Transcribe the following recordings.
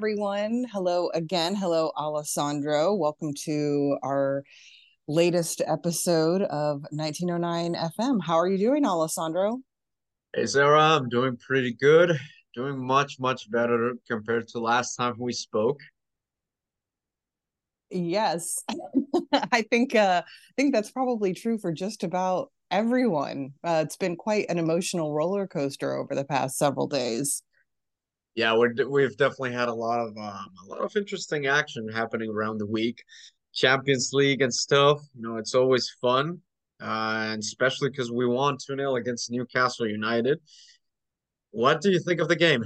everyone. Hello again. Hello, Alessandro. Welcome to our latest episode of 1909 FM. How are you doing, Alessandro? Hey, Sarah, I'm doing pretty good. Doing much, much better compared to last time we spoke. Yes, I think uh, I think that's probably true for just about everyone. Uh, it's been quite an emotional roller coaster over the past several days. Yeah, we're we've definitely had a lot of um, a lot of interesting action happening around the week. Champions League and stuff. You know, it's always fun, uh, and especially because we won 2 0 against Newcastle United. What do you think of the game?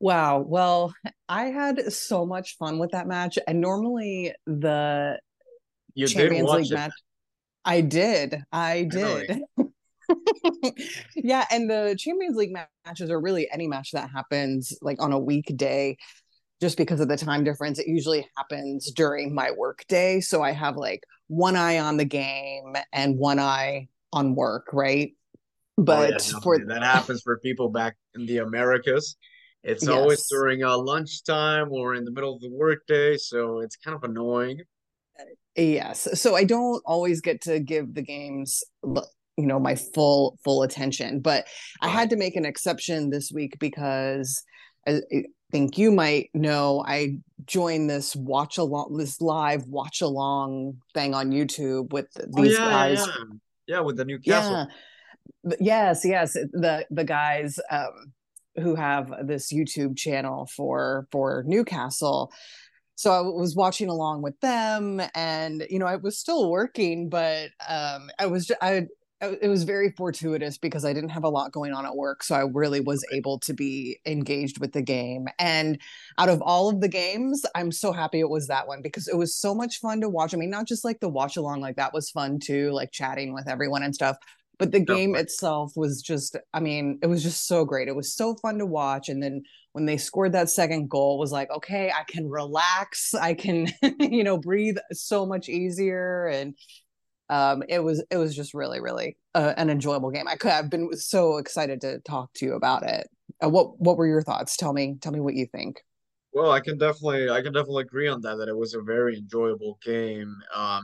Wow. Well, I had so much fun with that match. And normally the You did Champions watch League it, match, I did. I did. yeah. And the Champions League matches are really any match that happens like on a weekday, just because of the time difference. It usually happens during my work day. So I have like one eye on the game and one eye on work, right? Oh yeah, But for. That happens for people back in the Americas. It's always during uh, lunchtime or in the middle of the workday, so it's kind of annoying. Yes. So I don't always get to give the games, you know, my full full attention, but I had to make an exception this week because I I think you might know I joined this watch along this live watch along thing on YouTube with Oh these yeah, yeah, guys. yeah. Yeah, with the Newcastle. Yeah. Yes, yes, the the guys um who have this YouTube channel for for Newcastle so I was watching along with them, and you know, I was still working, but um, I was ju- I Uh, it was very fortuitous because I didn't have a lot going on at work, so I really was able to be engaged with the game. And out of all of the games, I'm so happy it was that one because it was so much fun to watch. I mean, not just like the watch along, like that was fun too, like chatting with everyone and stuff. But the game Definitely. itself was just, I mean, it was just so great. It was so fun to watch. And then when they scored that second goal was like okay i can relax i can you know breathe so much easier and um it was it was just really really uh, an enjoyable game i could have been so excited to talk to you about it uh, what what were your thoughts tell me tell me what you think Well, I can definitely I can definitely agree on that that it was a very enjoyable game. Um,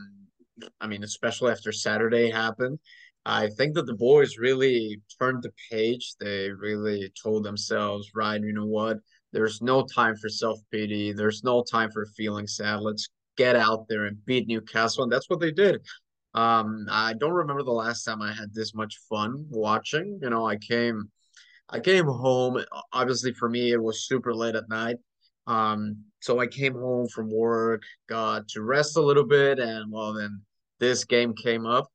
I mean, especially after Saturday happened. I think that the boys really turned the page. They really told themselves, right, you know what? There's no time for self-pity. There's no time for feeling sad. Let's get out there and beat Newcastle. And that's what they did. Um, I don't remember the last time I had this much fun watching. You know, I came I came home. Obviously, for me, it was super late at night. Um, so I came home from work, got to rest a little bit, and well, then this game came up,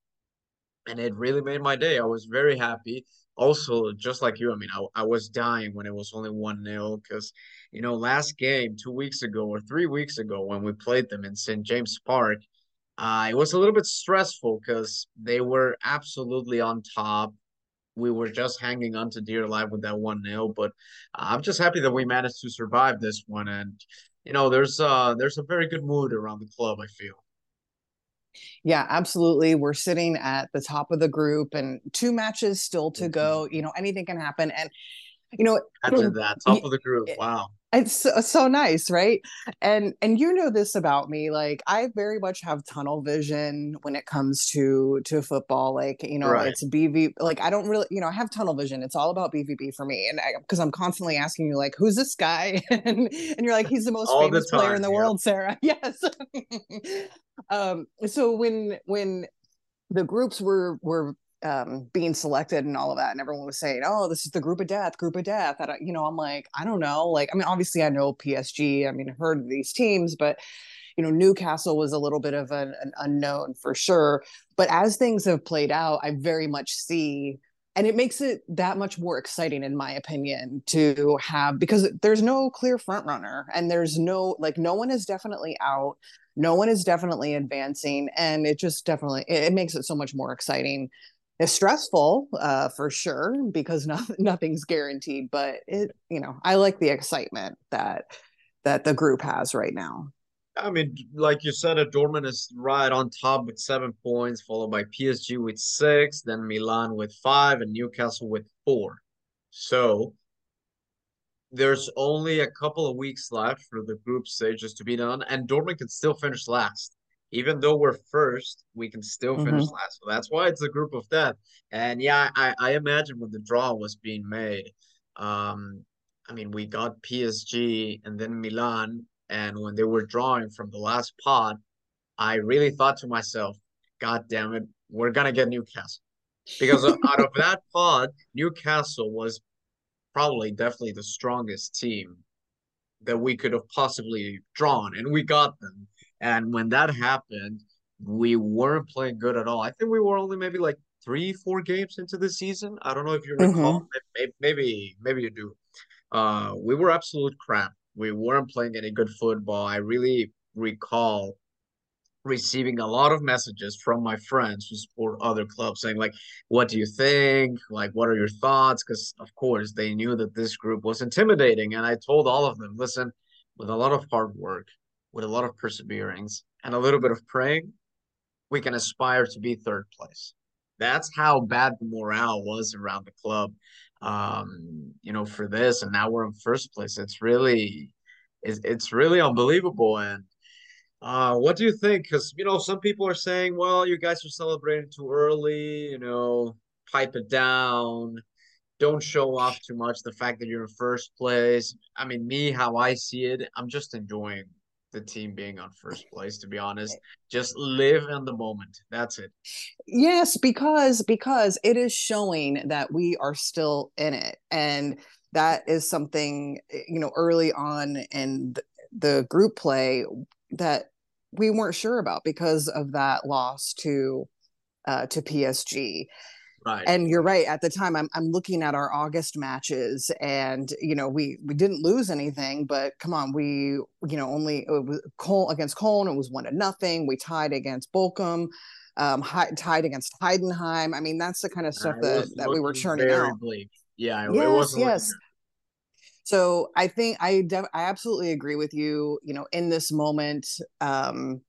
and it really made my day. I was very happy. Also, just like you, I mean, I, I was dying when it was only 1 nil because, you know, last game, two weeks ago or three weeks ago, when we played them in St. James Park, uh, it was a little bit stressful because they were absolutely on top we were just hanging on to dear life with that one nil. But I'm just happy that we managed to survive this one. And you know, there's uh there's a very good mood around the club. I feel. yeah absolutely we're sitting at the top of the group and two matches still to Mhm. go you know anything can happen and you know Imagine that top of the group. Wow. It's so, so nice right and and you know this about me like i very much have tunnel vision when it comes to to football like you know Right. it's bv like i don't really you know i have tunnel vision it's all about bvb for me and because i'm constantly asking you like who's this guy and and you're like he's the most All the famous player in the Yep. world sarah yes um so when when the groups were were um, being selected and all of that, and everyone was saying, "Oh, this is the group of death, group of death." And you know, I'm like, I don't know. Like, I mean, obviously, I know PSG. I mean, heard of these teams, but you know, Newcastle was a little bit of an, an unknown for sure. But as things have played out, I very much see. And it makes it that much more exciting, in my opinion, to have because there's no clear front runner and there's no like no one is definitely out no one is definitely advancing and it just definitely it, it makes it so much more exciting it's stressful uh, for sure because no, nothing's guaranteed but it you know i like the excitement that that the group has right now I mean, like you said, Dortmund is right on top with seven points, followed by PSG with six, then Milan with five, and Newcastle with four. So there's only a couple of weeks left for the group stages to be done, and Dortmund can still finish last. Even though we're first, we can still finish mm-hmm. last. So that's why it's a group of death. And yeah, I, I imagine when the draw was being made, um, I mean, we got PSG and then Milan, and when they were drawing from the last pot, I really thought to myself, God damn it, we're gonna get Newcastle. Because out of that pod, Newcastle was probably definitely the strongest team that we could have possibly drawn, and we got them. And when that happened, we weren't playing good at all. I think we were only maybe like three, four games into the season. I don't know if you recall. Mm-hmm. Maybe, maybe, maybe you do. Uh, we were absolute crap. We weren't playing any good football. I really recall receiving a lot of messages from my friends who support other clubs saying like what do you think like what are your thoughts because of course they knew that this group was intimidating and i told all of them listen with a lot of hard work with a lot of perseverance and a little bit of praying we can aspire to be third place that's how bad the morale was around the club um you know for this and now we're in first place it's really it's, it's really unbelievable and uh, what do you think? Because you know, some people are saying, "Well, you guys are celebrating too early. You know, pipe it down. Don't show off too much. The fact that you're in first place. I mean, me, how I see it, I'm just enjoying the team being on first place. To be honest, just live in the moment. That's it. Yes, because because it is showing that we are still in it, and that is something you know early on in the group play that we weren't sure about because of that loss to uh, to PSG. Right. And you're right. At the time, I'm I'm looking at our August matches, and you know we we didn't lose anything, but come on, we you know only it was Col- against Cologne, it was one to nothing. We tied against Bochum, um, hi- tied against Heidenheim. I mean, that's the kind of stuff that that we were churning out. Bleak. Yeah, it, yes, yes. So I think I def- I absolutely agree with you. You know, in this moment, um,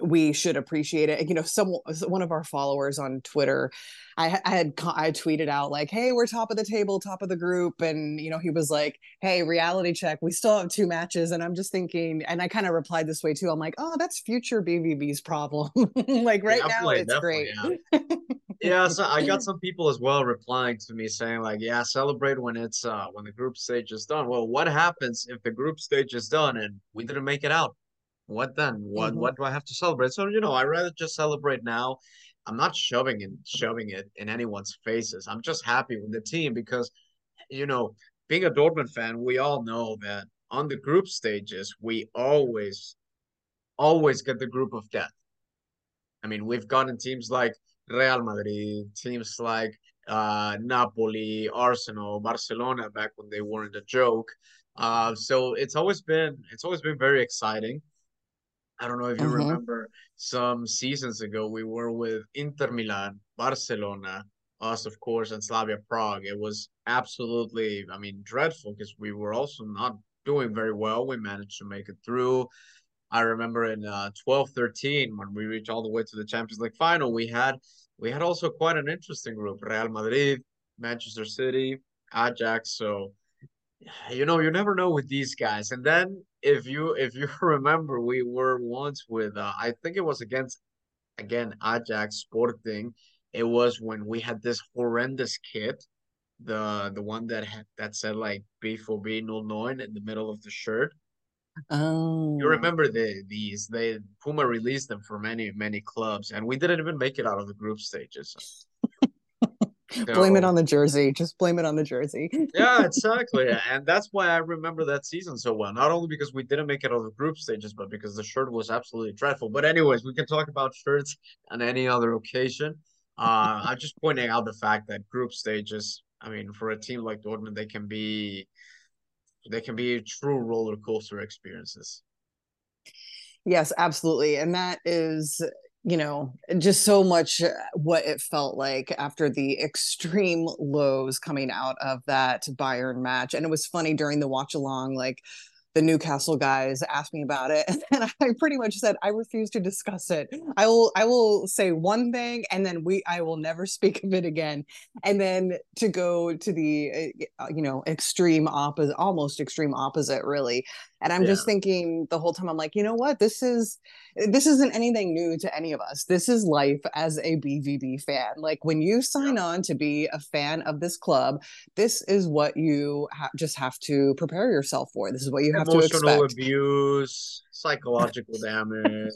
we should appreciate it. You know, some one of our followers on Twitter, I, I, had I tweeted out like, "Hey, we're top of the table, top of the group," and you know, he was like, "Hey, reality check, we still have two matches," and I'm just thinking, and I kind of replied this way too. I'm like, "Oh, that's future BVB's problem. like right now, it's great." Yeah. yeah, so I got some people as well replying to me saying like, yeah, celebrate when it's uh when the group stage is done. Well, what happens if the group stage is done and we didn't make it out? What then? What mm-hmm. what do I have to celebrate? So you know, I rather just celebrate now. I'm not shoving and shoving it in anyone's faces. I'm just happy with the team because, you know, being a Dortmund fan, we all know that on the group stages we always, always get the group of death. I mean, we've gotten teams like Real Madrid, teams like uh, Napoli, Arsenal, Barcelona back when they weren't a joke. Uh, so it's always been it's always been very exciting. I don't know if you mm-hmm. remember some seasons ago we were with Inter Milan, Barcelona, us of course, and Slavia Prague. It was absolutely, I mean, dreadful because we were also not doing very well. We managed to make it through. I remember in uh, 12 13 when we reached all the way to the Champions League final, we had we had also quite an interesting group Real Madrid, Manchester City, Ajax. So, you know, you never know with these guys. And then if you if you remember, we were once with uh, I think it was against again Ajax Sporting. It was when we had this horrendous kit, the the one that had that said like B for B 09 in the middle of the shirt. Oh, you remember the these? They Puma released them for many many clubs, and we didn't even make it out of the group stages. So, blame it on the jersey. Just blame it on the jersey. yeah, exactly. And that's why I remember that season so well. Not only because we didn't make it out of the group stages, but because the shirt was absolutely dreadful. But anyways, we can talk about shirts on any other occasion. Uh, I'm just pointing out the fact that group stages. I mean, for a team like Dortmund, they can be they can be true roller coaster experiences. Yes, absolutely. And that is, you know, just so much what it felt like after the extreme lows coming out of that Bayern match. And it was funny during the watch along, like the Newcastle guys asked me about it, and I pretty much said I refuse to discuss it. I will I will say one thing, and then we I will never speak of it again. And then to go to the uh, you know extreme opposite, almost extreme opposite, really. And I'm yeah. just thinking the whole time, I'm like, you know what? This is this isn't anything new to any of us. This is life as a BVB fan. Like when you sign yeah. on to be a fan of this club, this is what you ha- just have to prepare yourself for. This is what you have Emotional to expect. Emotional abuse, psychological damage,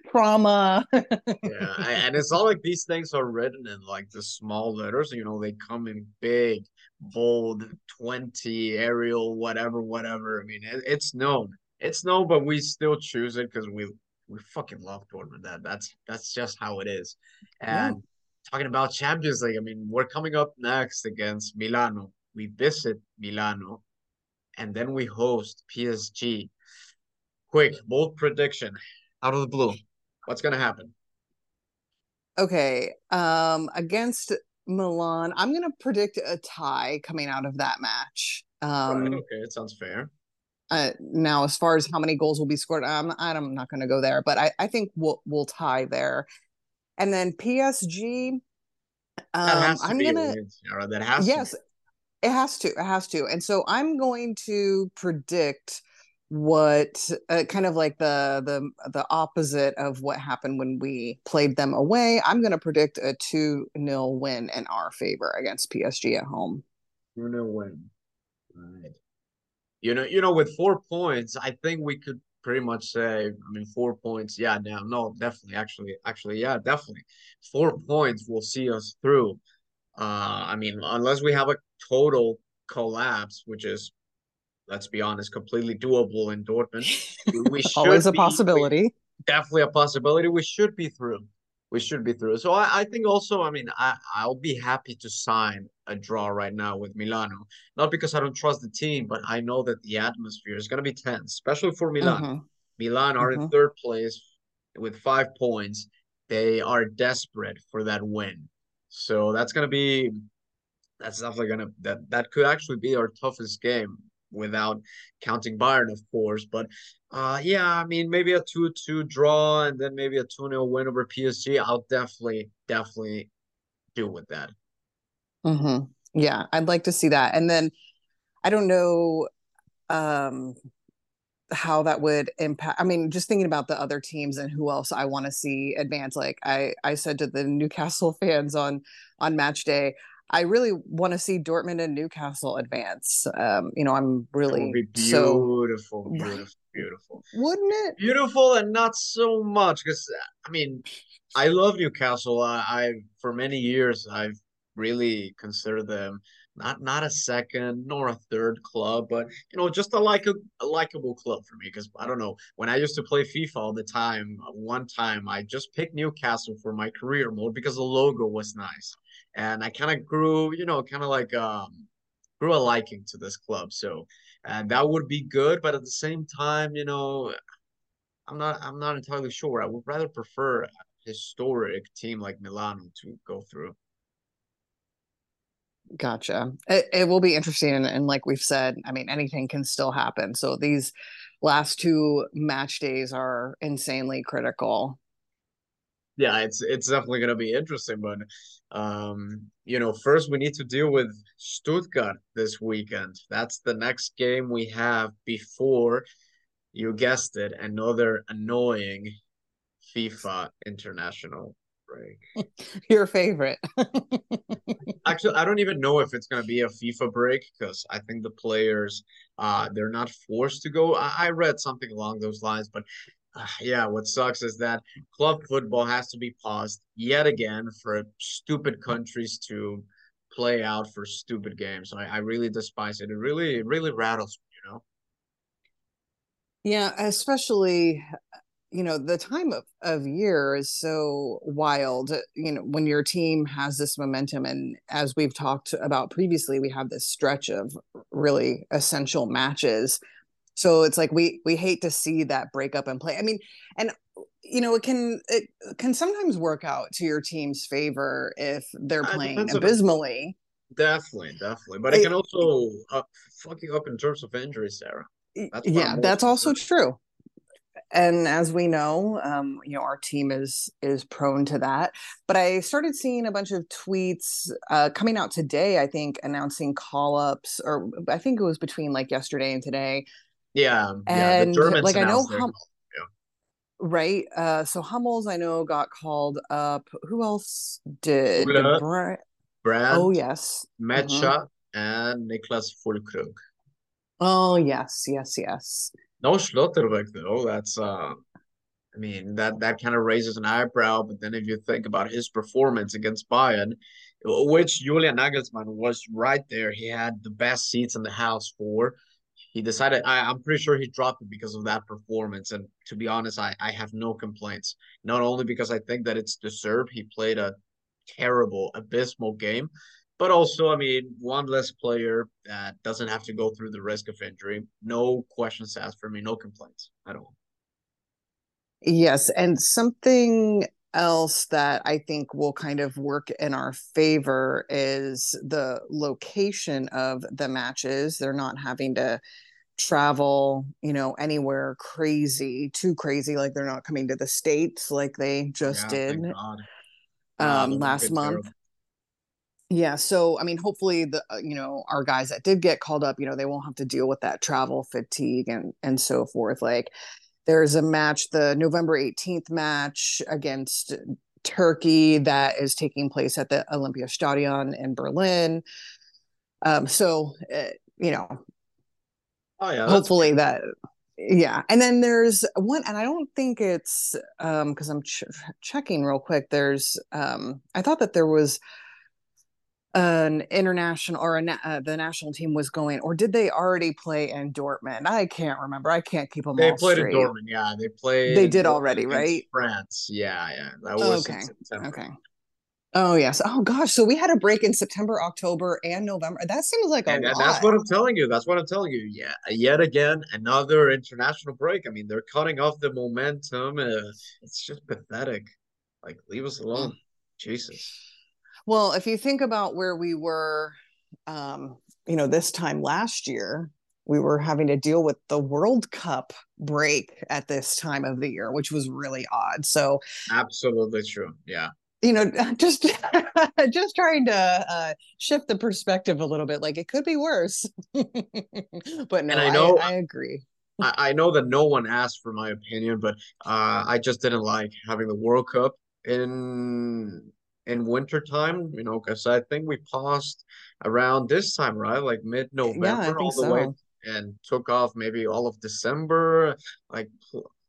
trauma. yeah, and it's all like these things are written in like the small letters. You know, they come in big, bold, twenty, Arial, whatever, whatever. I mean, it, it's known. It's known, but we still choose it because we we fucking love Dortmund. That that's that's just how it is. And yeah. talking about Champions League, I mean, we're coming up next against Milano. We visit Milano, and then we host PSG. Quick, bold prediction out of the blue. What's gonna happen? Okay, um, against Milan, I'm gonna predict a tie coming out of that match. Um, right, okay, it sounds fair. Uh, now, as far as how many goals will be scored, I'm I'm not going to go there, but I, I think we'll we'll tie there, and then PSG. Um, I'm gonna. That has yes, to it has to. It has to, and so I'm going to predict what uh, kind of like the the the opposite of what happened when we played them away. I'm going to predict a 2 0 win in our favor against PSG at home. 2 0 win. Right. You know, you know, with four points, I think we could pretty much say, I mean, four points, yeah, now, no, definitely, actually, actually, yeah, definitely. Four points will see us through. Uh, I mean, unless we have a total collapse, which is let's be honest, completely doable in Dortmund. We should always a be, possibility. Definitely a possibility. We should be through. We should be through. So I, I think also, I mean, I, I'll be happy to sign a draw right now with Milano. Not because I don't trust the team, but I know that the atmosphere is going to be tense, especially for Milan. Mm-hmm. Milan are mm-hmm. in third place with five points. They are desperate for that win. So that's going to be that's definitely gonna that that could actually be our toughest game without counting Bayern, of course. But uh, yeah, I mean, maybe a 2 2 draw and then maybe a 2 0 win over PSG. I'll definitely, definitely do with that. Mm-hmm. Yeah, I'd like to see that. And then I don't know um, how that would impact. I mean, just thinking about the other teams and who else I want to see advance. Like I, I said to the Newcastle fans on on match day, I really want to see Dortmund and Newcastle advance. Um, you know, I'm really beautiful, so, beautiful, beautiful. Wouldn't it? Beautiful and not so much because I mean, I love Newcastle. I, I for many years I've really considered them not not a second nor a third club, but you know, just a like a, a likable club for me. Because I don't know, when I used to play FIFA all the time, one time I just picked Newcastle for my career mode because the logo was nice and I kind of grew, you know, kind of like um, grew a liking to this club. So, and that would be good, but at the same time, you know, I'm not I'm not entirely sure. I would rather prefer a historic team like Milano to go through. Gotcha. It, it will be interesting, and, and like we've said, I mean, anything can still happen. So these last two match days are insanely critical yeah, it's it's definitely gonna be interesting. But um, you know, first we need to deal with Stuttgart this weekend. That's the next game we have before you guessed it, another annoying FIFA international break. Your favorite. Actually, I don't even know if it's gonna be a FIFA break because I think the players uh they're not forced to go. I, I read something along those lines, but yeah, what sucks is that club football has to be paused yet again for stupid countries to play out for stupid games. I, I really despise it. It really, it really rattles me, you know? Yeah, especially, you know, the time of, of year is so wild, you know, when your team has this momentum. And as we've talked about previously, we have this stretch of really essential matches so it's like we we hate to see that breakup and play i mean and you know it can it can sometimes work out to your team's favor if they're playing abysmally definitely definitely but it, it can also uh, fuck you up in terms of injury sarah That's yeah, that's also true. And as we know, um, you know, our team is is prone to that. But I started seeing a bunch of tweets uh, coming out today. I think announcing call ups, or I think it was between like yesterday and today. Yeah, and yeah, like I know hum- yeah. right. Uh, so Hummels, I know got called up. Who else did? Bra- Brad. Oh yes, Mecha mm-hmm. and Niklas Füllkrug. Oh yes, yes, yes. No Schlotterbeck though. That's uh I mean that that kind of raises an eyebrow. But then if you think about his performance against Bayern, which Julian Nagelsmann was right there, he had the best seats in the house for. He decided I, I'm pretty sure he dropped it because of that performance. And to be honest, I, I have no complaints. Not only because I think that it's deserved, he played a terrible, abysmal game, but also, I mean, one less player that doesn't have to go through the risk of injury. No questions asked for me, no complaints at all. Yes. And something else that I think will kind of work in our favor is the location of the matches. They're not having to travel, you know, anywhere crazy, too crazy. Like they're not coming to the States like they just yeah, did um, last month. Terrible. Yeah, so I mean, hopefully the uh, you know our guys that did get called up, you know, they won't have to deal with that travel fatigue and and so forth. Like, there's a match, the November 18th match against Turkey that is taking place at the Olympiastadion in Berlin. Um, so uh, you know, oh yeah, hopefully that yeah and then there's one and i don't think it's um because i'm ch- checking real quick there's um i thought that there was an international or a uh, the national team was going, or did they already play in Dortmund? I can't remember. I can't keep them. They played straight. in Dortmund. Yeah, they played. They did already, right? France. Yeah, yeah. That was okay. Okay. Oh yes. Oh gosh. So we had a break in September, October, and November. That seems like a and, lot. And that's what I'm telling you. That's what I'm telling you. Yeah. Yet again, another international break. I mean, they're cutting off the momentum. Uh, it's just pathetic. Like, leave us alone. Jesus. Well, if you think about where we were, um, you know, this time last year, we were having to deal with the World Cup break at this time of the year, which was really odd. So, absolutely true. Yeah. You know, just just trying to uh, shift the perspective a little bit. Like it could be worse, but no, and I know I, I agree. I, I know that no one asked for my opinion, but uh, I just didn't like having the World Cup in in wintertime, you know, because I think we paused around this time, right? Like mid November yeah, all the so. way and took off maybe all of December. Like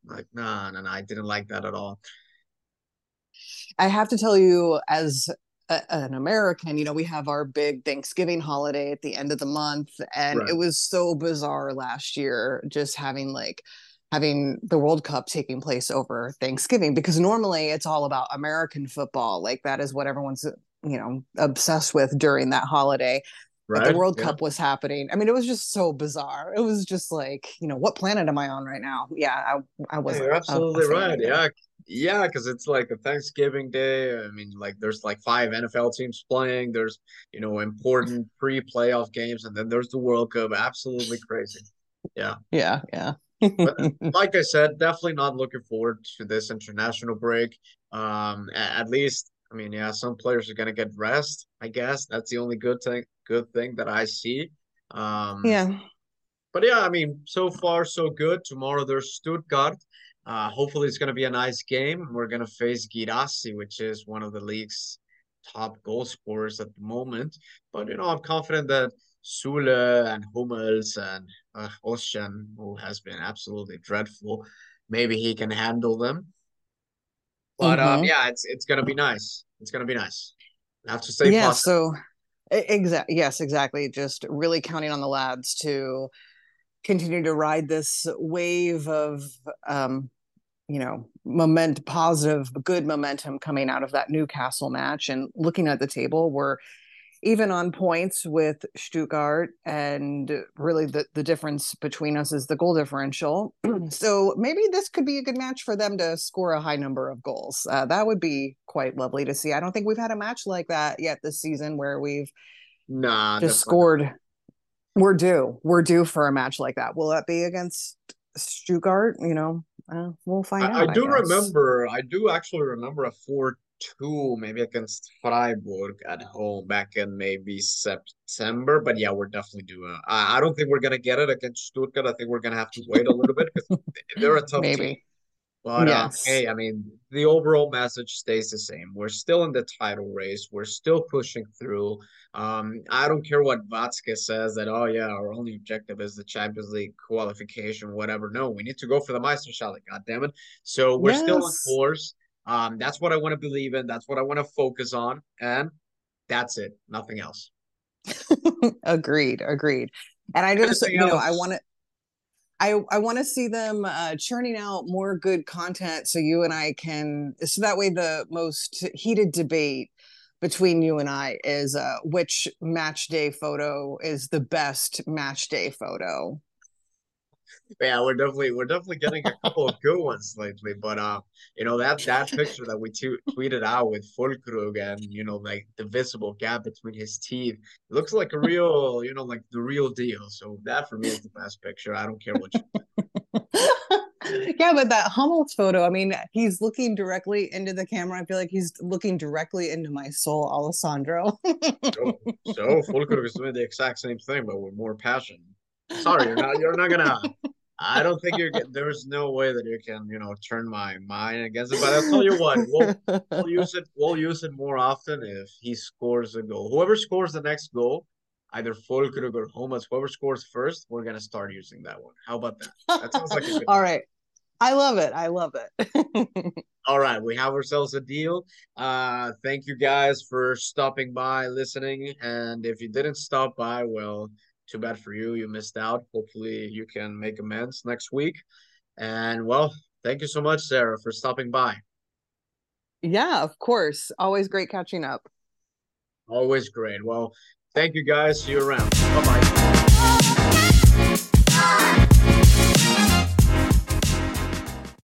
like nah, nah, nah, I didn't like that at all. I have to tell you, as a, an American, you know, we have our big Thanksgiving holiday at the end of the month, and right. it was so bizarre last year just having like having the World Cup taking place over Thanksgiving because normally it's all about American football. Like that is what everyone's, you know, obsessed with during that holiday. Right. But the World yeah. Cup was happening. I mean, it was just so bizarre. It was just like, you know, what planet am I on right now? Yeah, I, I was. You're absolutely right. Yeah, yeah, because it's like a Thanksgiving day. I mean, like there's like five NFL teams playing. There's you know important pre-playoff games, and then there's the World Cup. Absolutely crazy. Yeah. Yeah. Yeah like I said, definitely not looking forward to this international break. Um, at least, I mean, yeah, some players are gonna get rest. I guess that's the only good thing. Good thing that I see. Um, yeah. But yeah, I mean, so far so good. Tomorrow there's Stuttgart. Uh, hopefully it's gonna be a nice game. We're gonna face Guirassy, which is one of the league's top goal scorers at the moment. But you know, I'm confident that Süle and Hummels and uh, who has been absolutely dreadful. Maybe he can handle them. But um, mm-hmm. um, yeah, it's it's gonna be nice. It's gonna be nice. I have to say, yeah. So, exactly. Yes, exactly. Just really counting on the lads to continue to ride this wave of um, you know moment positive good momentum coming out of that newcastle match and looking at the table we're even on points with Stuttgart, and really the, the difference between us is the goal differential. so maybe this could be a good match for them to score a high number of goals. Uh, that would be quite lovely to see. I don't think we've had a match like that yet this season where we've nah, just scored. We're due. We're due for a match like that. Will that be against Stuttgart? You know, uh, we'll find I, out. I do remember. I do actually remember a four two maybe against Freiburg at home back in maybe September. But yeah, we're definitely doing. Uh, I, I don't think we're gonna get it against Stuttgart. I think we're gonna have to wait a little bit because they're a tough maybe. team. But yes. uh, hey, I mean, the overall message stays the same. We're still in the title race. We're still pushing through. Um, I don't care what Watzke says that, oh, yeah, our only objective is the Champions League qualification, whatever. No, we need to go for the Meisterschale, God damn it. So we're yes. still on course. Um, that's what I want to believe in. That's what I want to focus on. And that's it. Nothing else. agreed. Agreed. And I just, you know, I want to. I, I want to see them uh, churning out more good content so you and I can so that way the most heated debate between you and I is uh, which match day photo is the best match day photo yeah, we're definitely we're definitely getting a couple of good ones lately. But uh, you know that that picture that we t- tweeted out with Füllkrug and you know like the visible gap between his teeth looks like a real you know like the real deal. So that for me is the best picture. I don't care what. You Yeah, but that Hummels photo, I mean, he's looking directly into the camera. I feel like he's looking directly into my soul, Alessandro. so, so is doing the exact same thing, but with more passion. Sorry, you're not. You're not gonna. I don't think you're. There's no way that you can, you know, turn my mind against it. But I'll tell you what, we'll, we'll use it. We'll use it more often if he scores a goal. Whoever scores the next goal, either Füllkrug or Hummels, whoever scores first, we're gonna start using that one. How about that? That sounds like a good. All right. I love it. I love it. All right, we have ourselves a deal. Uh, thank you guys for stopping by, listening, and if you didn't stop by, well, too bad for you. You missed out. Hopefully, you can make amends next week. And well, thank you so much, Sarah, for stopping by. Yeah, of course. Always great catching up. Always great. Well, thank you guys. See you around. Bye bye.